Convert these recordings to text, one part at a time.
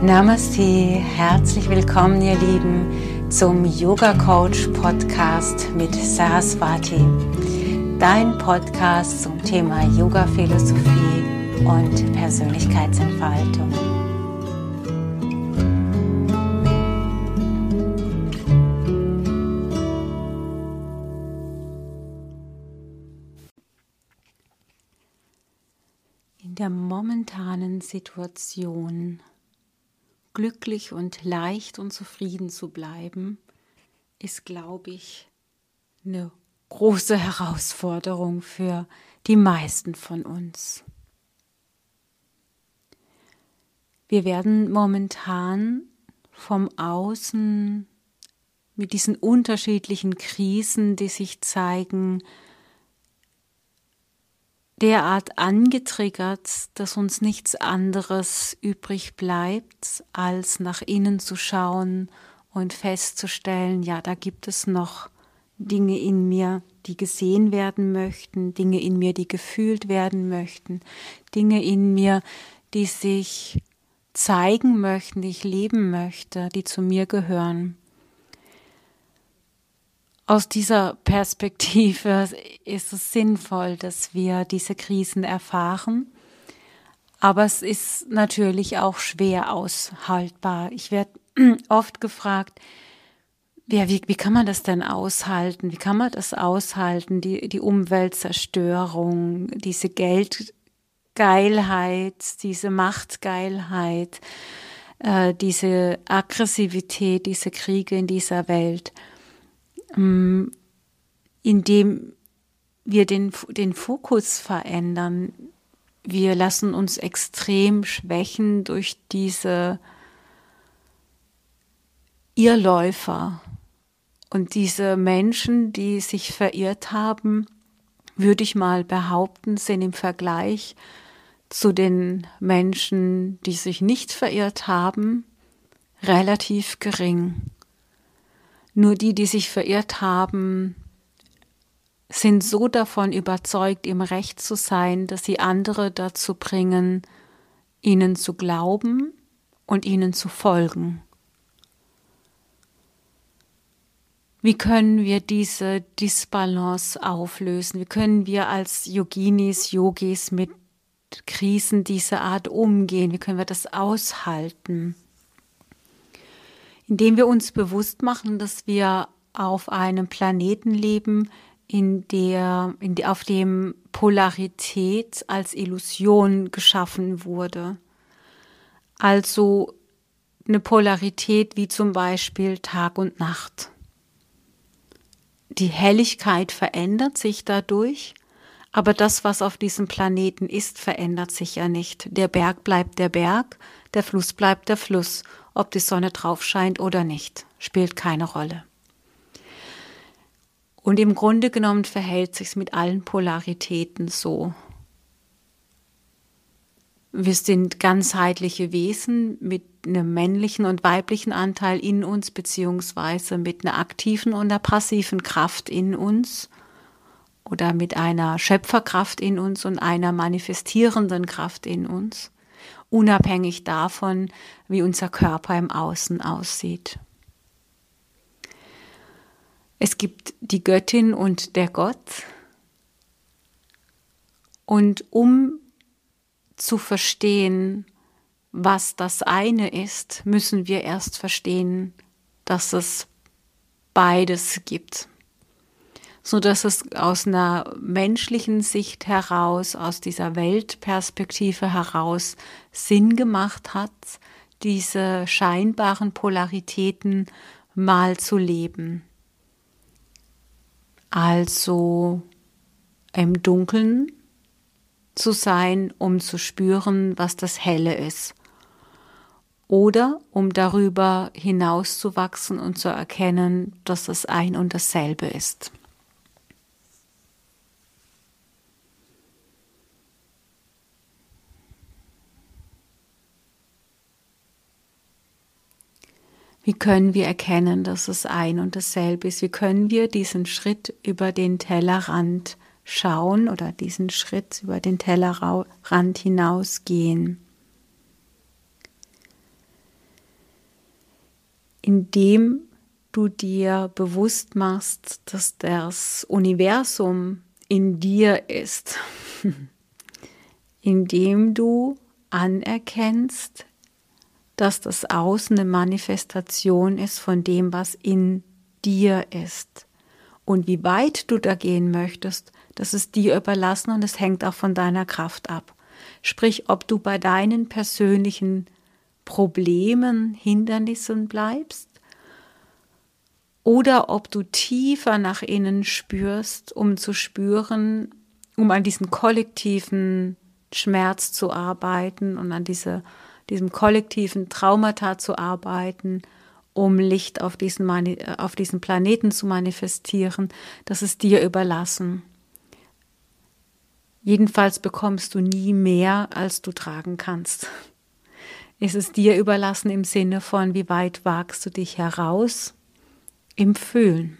Namaste, herzlich willkommen, ihr Lieben, zum Yoga Coach Podcast mit Saraswati. Dein Podcast zum Thema Yoga Philosophie und Persönlichkeitsentfaltung. In der momentanen Situation glücklich und leicht und zufrieden zu bleiben, ist, glaube ich, eine große Herausforderung für die meisten von uns. Wir werden momentan vom Außen mit diesen unterschiedlichen Krisen, die sich zeigen, derart angetriggert, dass uns nichts anderes übrig bleibt, als nach innen zu schauen und festzustellen, ja, da gibt es noch Dinge in mir, die gesehen werden möchten, Dinge in mir, die gefühlt werden möchten, Dinge in mir, die sich zeigen möchten, die ich leben möchte, die zu mir gehören aus dieser Perspektive ist es sinnvoll, dass wir diese Krisen erfahren. Aber es ist natürlich auch schwer aushaltbar. Ich werde oft gefragt, ja, wie, wie kann man das denn aushalten? Wie kann man das aushalten? Die, die Umweltzerstörung, diese Geldgeilheit, diese Machtgeilheit, äh, diese Aggressivität, diese Kriege in dieser Welt. Ähm, indem wir den, den Fokus verändern. Wir lassen uns extrem schwächen durch diese Irrläufer. Und diese Menschen, die sich verirrt haben, würde ich mal behaupten, sind im Vergleich zu den Menschen, die sich nicht verirrt haben, relativ gering. Nur die, die sich verirrt haben, sind so davon überzeugt, im Recht zu sein, dass sie andere dazu bringen, ihnen zu glauben und ihnen zu folgen. Wie können wir diese Disbalance auflösen? Wie können wir als Yoginis, Yogis mit Krisen dieser Art umgehen? Wie können wir das aushalten? Indem wir uns bewusst machen, dass wir auf einem Planeten leben, in der, in der, auf dem Polarität als Illusion geschaffen wurde. Also eine Polarität wie zum Beispiel Tag und Nacht. Die Helligkeit verändert sich dadurch, aber das, was auf diesem Planeten ist, verändert sich ja nicht. Der Berg bleibt der Berg, der Fluss bleibt der Fluss ob die Sonne drauf scheint oder nicht, spielt keine Rolle. Und im Grunde genommen verhält sich mit allen Polaritäten so. Wir sind ganzheitliche Wesen mit einem männlichen und weiblichen Anteil in uns, beziehungsweise mit einer aktiven und einer passiven Kraft in uns oder mit einer Schöpferkraft in uns und einer manifestierenden Kraft in uns unabhängig davon, wie unser Körper im Außen aussieht. Es gibt die Göttin und der Gott. Und um zu verstehen, was das eine ist, müssen wir erst verstehen, dass es beides gibt so dass es aus einer menschlichen Sicht heraus, aus dieser Weltperspektive heraus Sinn gemacht hat, diese scheinbaren Polaritäten mal zu leben. Also im Dunkeln zu sein, um zu spüren, was das Helle ist. Oder um darüber hinauszuwachsen und zu erkennen, dass es ein und dasselbe ist. Wie können wir erkennen, dass es ein und dasselbe ist? Wie können wir diesen Schritt über den Tellerrand schauen oder diesen Schritt über den Tellerrand hinausgehen? indem du dir bewusst machst, dass das Universum in dir ist, indem du anerkennst, dass das Außen eine Manifestation ist von dem, was in dir ist. Und wie weit du da gehen möchtest, das ist dir überlassen und es hängt auch von deiner Kraft ab. Sprich, ob du bei deinen persönlichen Problemen, Hindernissen bleibst oder ob du tiefer nach innen spürst, um zu spüren, um an diesen kollektiven Schmerz zu arbeiten und an diese, diesem kollektiven Traumata zu arbeiten, um Licht auf diesen, auf diesen Planeten zu manifestieren, das ist dir überlassen. Jedenfalls bekommst du nie mehr, als du tragen kannst. Es ist dir überlassen im Sinne von, wie weit wagst du dich heraus im Fühlen.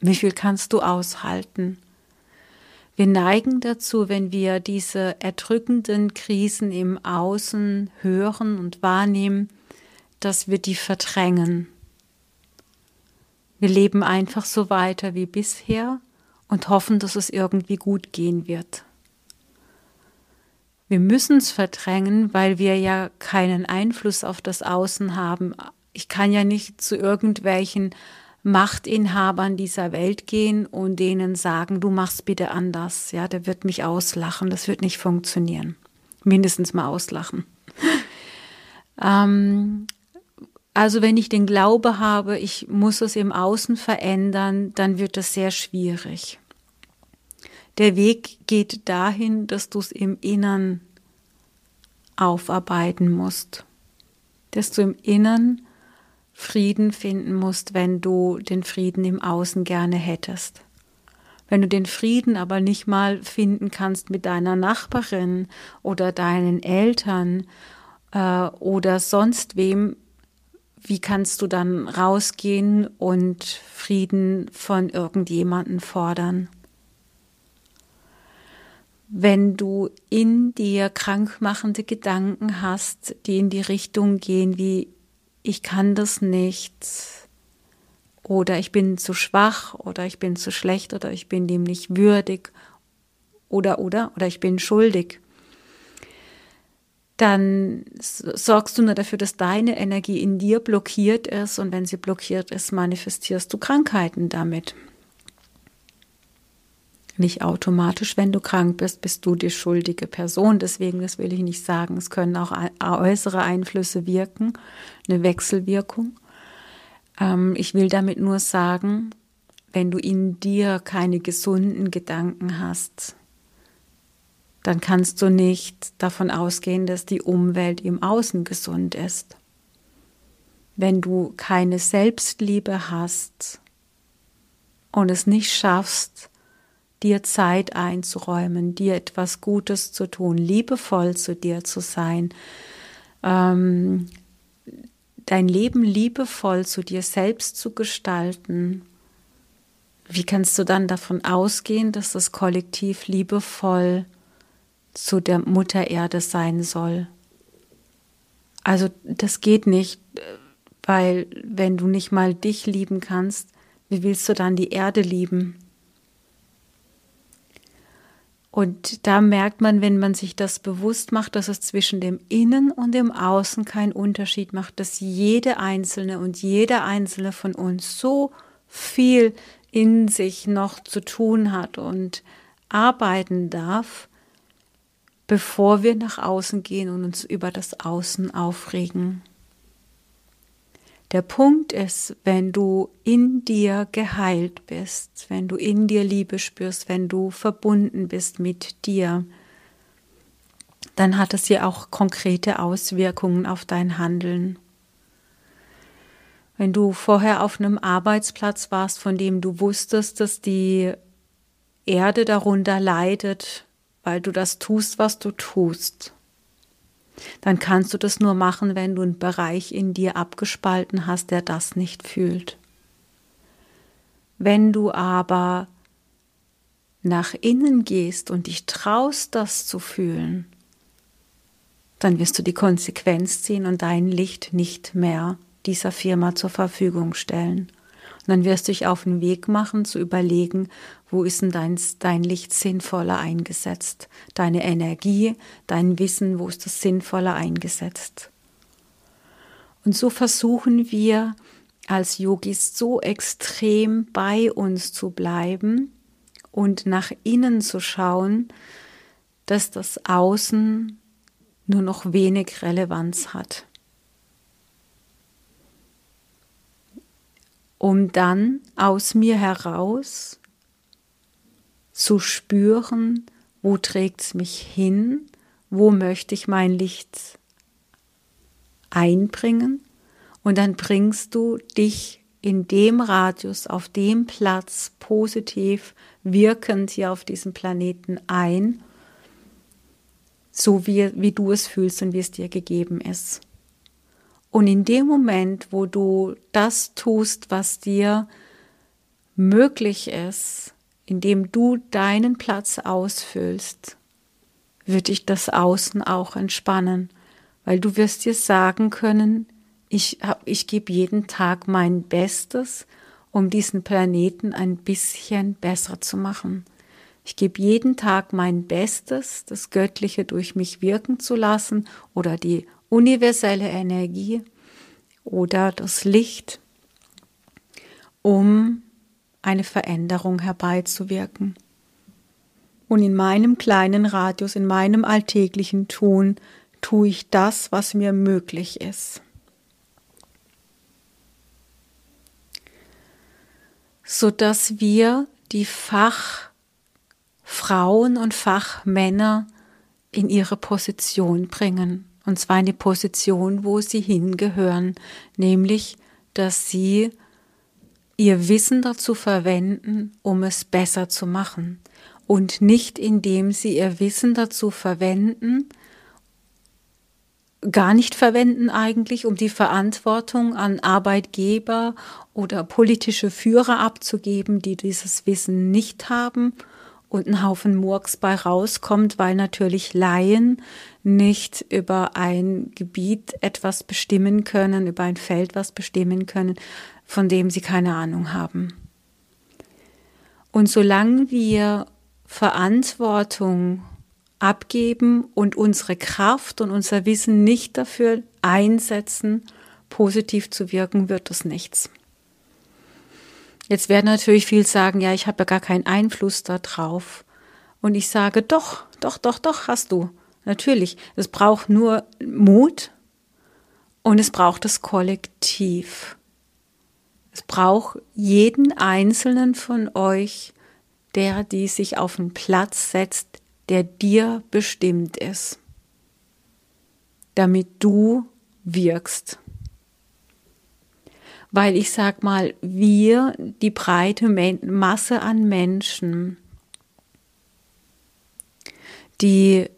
Wie viel kannst du aushalten? Wir neigen dazu, wenn wir diese erdrückenden Krisen im Außen hören und wahrnehmen, dass wir die verdrängen. Wir leben einfach so weiter wie bisher und hoffen, dass es irgendwie gut gehen wird. Wir müssen es verdrängen, weil wir ja keinen Einfluss auf das Außen haben. Ich kann ja nicht zu irgendwelchen Machtinhabern dieser Welt gehen und denen sagen, du machst bitte anders. Ja, der wird mich auslachen. Das wird nicht funktionieren. Mindestens mal auslachen. ähm, also wenn ich den Glaube habe, ich muss es im Außen verändern, dann wird das sehr schwierig. Der Weg geht dahin, dass du es im Innern aufarbeiten musst, dass du im Innern Frieden finden musst, wenn du den Frieden im Außen gerne hättest. Wenn du den Frieden aber nicht mal finden kannst mit deiner Nachbarin oder deinen Eltern äh, oder sonst wem, wie kannst du dann rausgehen und Frieden von irgendjemanden fordern? Wenn du in dir krankmachende Gedanken hast, die in die Richtung gehen wie ich kann das nicht oder ich bin zu schwach oder ich bin zu schlecht oder ich bin dem nicht würdig oder oder oder ich bin schuldig, dann sorgst du nur dafür, dass deine Energie in dir blockiert ist und wenn sie blockiert ist, manifestierst du Krankheiten damit. Nicht automatisch, wenn du krank bist, bist du die schuldige Person. Deswegen, das will ich nicht sagen. Es können auch äußere Einflüsse wirken, eine Wechselwirkung. Ähm, ich will damit nur sagen, wenn du in dir keine gesunden Gedanken hast, dann kannst du nicht davon ausgehen, dass die Umwelt im Außen gesund ist. Wenn du keine Selbstliebe hast und es nicht schaffst, dir Zeit einzuräumen, dir etwas Gutes zu tun, liebevoll zu dir zu sein, ähm, dein Leben liebevoll zu dir selbst zu gestalten, wie kannst du dann davon ausgehen, dass das Kollektiv liebevoll zu der Mutter Erde sein soll? Also das geht nicht, weil wenn du nicht mal dich lieben kannst, wie willst du dann die Erde lieben? Und da merkt man, wenn man sich das bewusst macht, dass es zwischen dem Innen und dem Außen keinen Unterschied macht, dass jede Einzelne und jeder Einzelne von uns so viel in sich noch zu tun hat und arbeiten darf, bevor wir nach außen gehen und uns über das Außen aufregen. Der Punkt ist, wenn du in dir geheilt bist, wenn du in dir Liebe spürst, wenn du verbunden bist mit dir, dann hat es ja auch konkrete Auswirkungen auf dein Handeln. Wenn du vorher auf einem Arbeitsplatz warst, von dem du wusstest, dass die Erde darunter leidet, weil du das tust, was du tust, dann kannst du das nur machen, wenn du einen Bereich in dir abgespalten hast, der das nicht fühlt. Wenn du aber nach innen gehst und dich traust, das zu fühlen, dann wirst du die Konsequenz ziehen und dein Licht nicht mehr dieser Firma zur Verfügung stellen. Und dann wirst du dich auf den Weg machen, zu überlegen, wo ist denn dein, dein Licht sinnvoller eingesetzt? Deine Energie, dein Wissen, wo ist das sinnvoller eingesetzt? Und so versuchen wir als Yogis so extrem bei uns zu bleiben und nach innen zu schauen, dass das Außen nur noch wenig Relevanz hat. Um dann aus mir heraus zu spüren, wo trägt es mich hin, wo möchte ich mein Licht einbringen und dann bringst du dich in dem Radius, auf dem Platz positiv wirkend hier auf diesem Planeten ein, so wie, wie du es fühlst und wie es dir gegeben ist. Und in dem Moment, wo du das tust, was dir möglich ist, indem du deinen Platz ausfüllst, wird dich das Außen auch entspannen, weil du wirst dir sagen können, ich, ich gebe jeden Tag mein Bestes, um diesen Planeten ein bisschen besser zu machen. Ich gebe jeden Tag mein Bestes, das Göttliche durch mich wirken zu lassen oder die universelle Energie oder das Licht, um eine Veränderung herbeizuwirken. Und in meinem kleinen Radius, in meinem alltäglichen Tun, tue ich das, was mir möglich ist. Sodass wir die Fachfrauen und Fachmänner in ihre Position bringen. Und zwar in die Position, wo sie hingehören, nämlich, dass sie ihr Wissen dazu verwenden, um es besser zu machen. Und nicht indem sie ihr Wissen dazu verwenden, gar nicht verwenden eigentlich, um die Verantwortung an Arbeitgeber oder politische Führer abzugeben, die dieses Wissen nicht haben und ein Haufen Murks bei rauskommt, weil natürlich Laien nicht über ein Gebiet etwas bestimmen können, über ein Feld was bestimmen können, von dem sie keine Ahnung haben. Und solange wir Verantwortung abgeben und unsere Kraft und unser Wissen nicht dafür einsetzen, positiv zu wirken, wird das nichts. Jetzt werden natürlich viele sagen, ja, ich habe ja gar keinen Einfluss darauf. Und ich sage, doch, doch, doch, doch, hast du. Natürlich. Es braucht nur Mut und es braucht das Kollektiv. Es braucht jeden einzelnen von euch, der die sich auf einen Platz setzt, der dir bestimmt ist, damit du wirkst weil ich sag mal, wir, die breite Masse an Menschen, die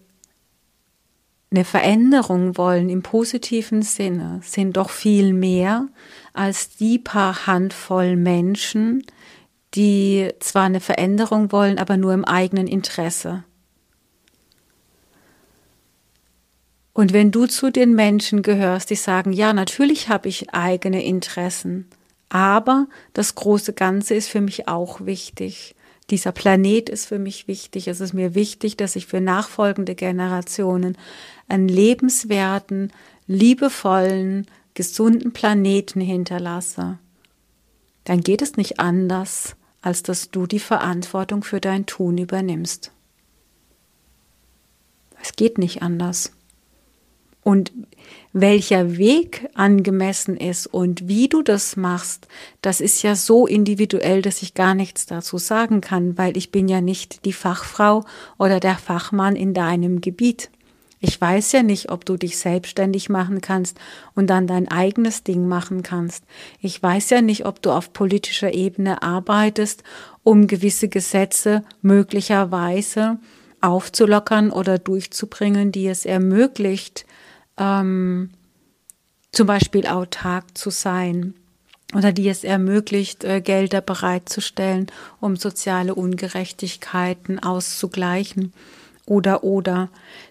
eine Veränderung wollen im positiven Sinne, sind doch viel mehr als die paar Handvoll Menschen, die zwar eine Veränderung wollen, aber nur im eigenen Interesse. Und wenn du zu den Menschen gehörst, die sagen, ja, natürlich habe ich eigene Interessen, aber das große Ganze ist für mich auch wichtig. Dieser Planet ist für mich wichtig. Es ist mir wichtig, dass ich für nachfolgende Generationen einen lebenswerten, liebevollen, gesunden Planeten hinterlasse. Dann geht es nicht anders, als dass du die Verantwortung für dein Tun übernimmst. Es geht nicht anders. Und welcher Weg angemessen ist und wie du das machst, das ist ja so individuell, dass ich gar nichts dazu sagen kann, weil ich bin ja nicht die Fachfrau oder der Fachmann in deinem Gebiet. Ich weiß ja nicht, ob du dich selbstständig machen kannst und dann dein eigenes Ding machen kannst. Ich weiß ja nicht, ob du auf politischer Ebene arbeitest, um gewisse Gesetze möglicherweise aufzulockern oder durchzubringen, die es ermöglicht, ähm, zum Beispiel autark zu sein oder die es ermöglicht, äh, Gelder bereitzustellen, um soziale Ungerechtigkeiten auszugleichen oder oder.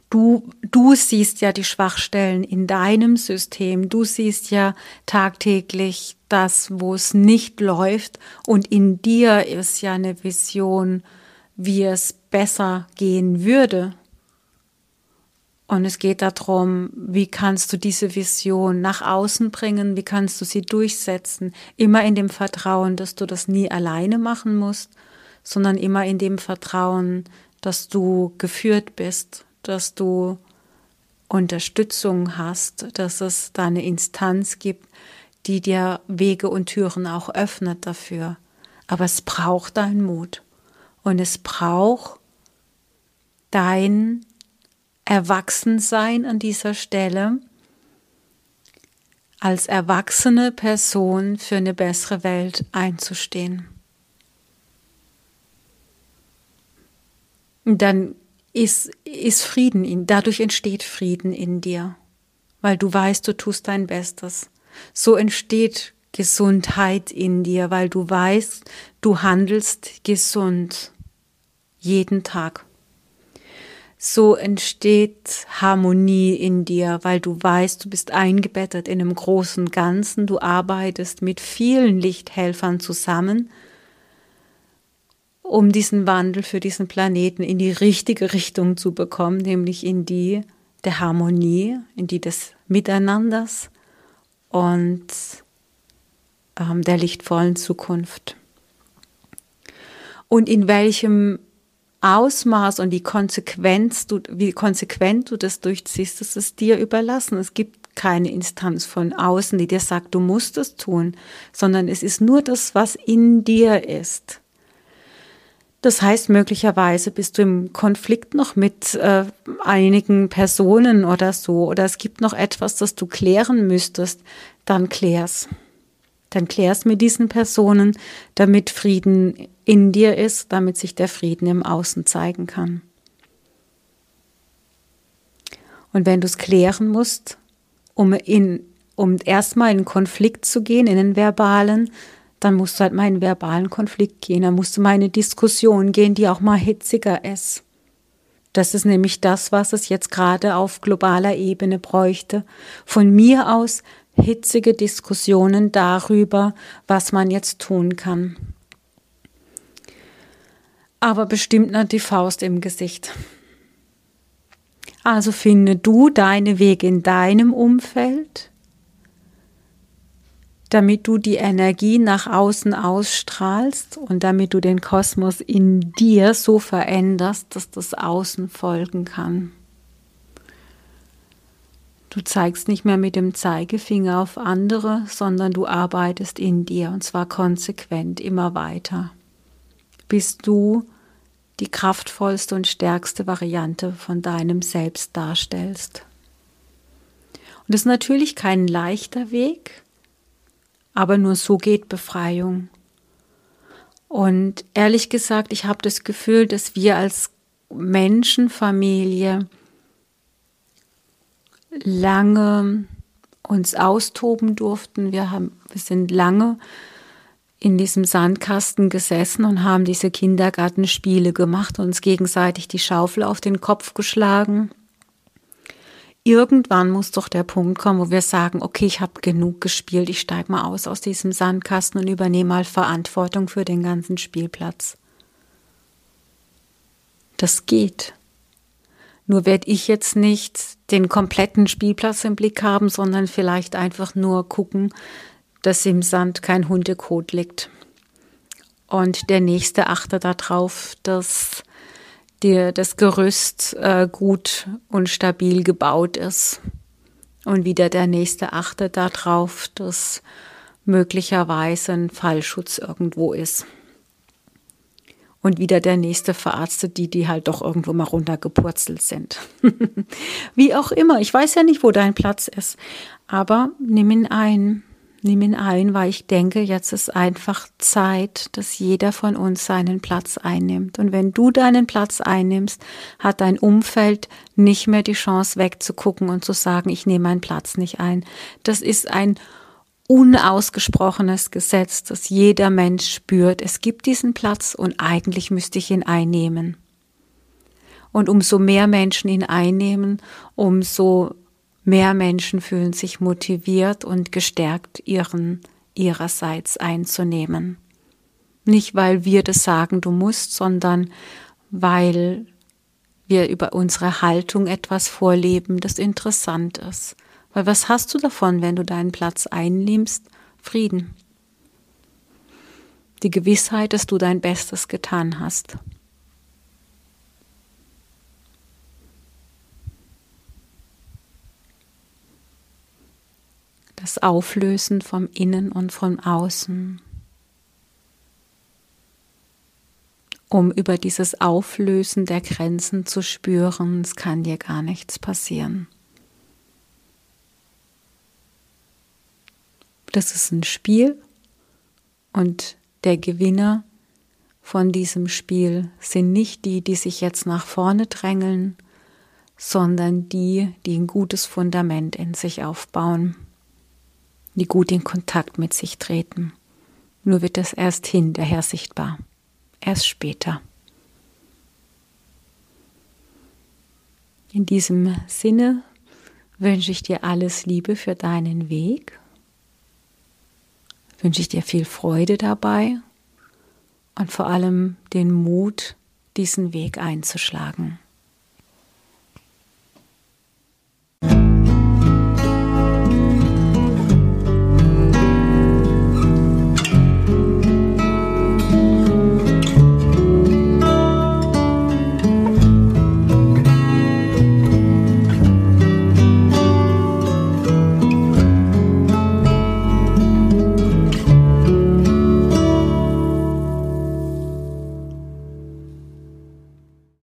Du, du siehst ja die Schwachstellen in deinem System. Du siehst ja tagtäglich das, wo es nicht läuft. Und in dir ist ja eine Vision, wie es besser gehen würde. Und es geht darum, wie kannst du diese Vision nach außen bringen, wie kannst du sie durchsetzen, immer in dem Vertrauen, dass du das nie alleine machen musst, sondern immer in dem Vertrauen, dass du geführt bist, dass du Unterstützung hast, dass es da eine Instanz gibt, die dir Wege und Türen auch öffnet dafür. Aber es braucht deinen Mut. Und es braucht dein Erwachsensein an dieser Stelle, als erwachsene Person für eine bessere Welt einzustehen. Dann ist, ist Frieden in, dadurch entsteht Frieden in dir, weil du weißt, du tust dein Bestes. So entsteht Gesundheit in dir, weil du weißt, du handelst gesund jeden Tag. So entsteht Harmonie in dir, weil du weißt, du bist eingebettet in einem großen Ganzen, du arbeitest mit vielen Lichthelfern zusammen um diesen Wandel für diesen Planeten in die richtige Richtung zu bekommen, nämlich in die der Harmonie, in die des Miteinanders und ähm, der lichtvollen Zukunft. Und in welchem Ausmaß und wie konsequent du, wie konsequent du das durchziehst, das ist dir überlassen. Es gibt keine Instanz von außen, die dir sagt, du musst es tun, sondern es ist nur das, was in dir ist. Das heißt, möglicherweise bist du im Konflikt noch mit äh, einigen Personen oder so, oder es gibt noch etwas, das du klären müsstest, dann klär's. Dann klär's mit diesen Personen, damit Frieden in dir ist, damit sich der Frieden im Außen zeigen kann. Und wenn du es klären musst, um in, um erstmal in Konflikt zu gehen, in den verbalen, dann musst du halt mal in verbalen Konflikt gehen, dann musst du mal in eine Diskussion gehen, die auch mal hitziger ist. Das ist nämlich das, was es jetzt gerade auf globaler Ebene bräuchte. Von mir aus hitzige Diskussionen darüber, was man jetzt tun kann. Aber bestimmt nicht die Faust im Gesicht. Also finde du deine Wege in deinem Umfeld damit du die Energie nach außen ausstrahlst und damit du den Kosmos in dir so veränderst, dass das Außen folgen kann. Du zeigst nicht mehr mit dem Zeigefinger auf andere, sondern du arbeitest in dir und zwar konsequent immer weiter, bis du die kraftvollste und stärkste Variante von deinem Selbst darstellst. Und das ist natürlich kein leichter Weg, aber nur so geht Befreiung. Und ehrlich gesagt, ich habe das Gefühl, dass wir als Menschenfamilie lange uns austoben durften. Wir, haben, wir sind lange in diesem Sandkasten gesessen und haben diese Kindergartenspiele gemacht, uns gegenseitig die Schaufel auf den Kopf geschlagen irgendwann muss doch der Punkt kommen, wo wir sagen, okay, ich habe genug gespielt, ich steige mal aus aus diesem Sandkasten und übernehme mal Verantwortung für den ganzen Spielplatz. Das geht. Nur werde ich jetzt nicht den kompletten Spielplatz im Blick haben, sondern vielleicht einfach nur gucken, dass im Sand kein Hundekot liegt. Und der nächste achte darauf, dass dir das Gerüst äh, gut und stabil gebaut ist. Und wieder der nächste achtet darauf, dass möglicherweise ein Fallschutz irgendwo ist. Und wieder der nächste verarztet die, die halt doch irgendwo mal runtergepurzelt sind. Wie auch immer, ich weiß ja nicht, wo dein Platz ist, aber nimm ihn ein nimm ihn ein, weil ich denke, jetzt ist einfach Zeit, dass jeder von uns seinen Platz einnimmt. Und wenn du deinen Platz einnimmst, hat dein Umfeld nicht mehr die Chance wegzugucken und zu sagen, ich nehme meinen Platz nicht ein. Das ist ein unausgesprochenes Gesetz, das jeder Mensch spürt. Es gibt diesen Platz und eigentlich müsste ich ihn einnehmen. Und umso mehr Menschen ihn einnehmen, umso mehr Menschen fühlen sich motiviert und gestärkt, ihren ihrerseits einzunehmen. Nicht, weil wir das sagen, du musst, sondern weil wir über unsere Haltung etwas vorleben, das interessant ist. Weil was hast du davon, wenn du deinen Platz einnimmst? Frieden. Die Gewissheit, dass du dein Bestes getan hast. Das Auflösen vom Innen und vom Außen. um über dieses Auflösen der Grenzen zu spüren, es kann dir gar nichts passieren. Das ist ein Spiel und der Gewinner von diesem Spiel sind nicht die, die sich jetzt nach vorne drängeln, sondern die, die ein gutes Fundament in sich aufbauen, die gut in Kontakt mit sich treten. Nur wird es erst hinterher sichtbar erst später. In diesem Sinne wünsche ich dir alles Liebe für deinen Weg, wünsche ich dir viel Freude dabei und vor allem den Mut, diesen Weg einzuschlagen.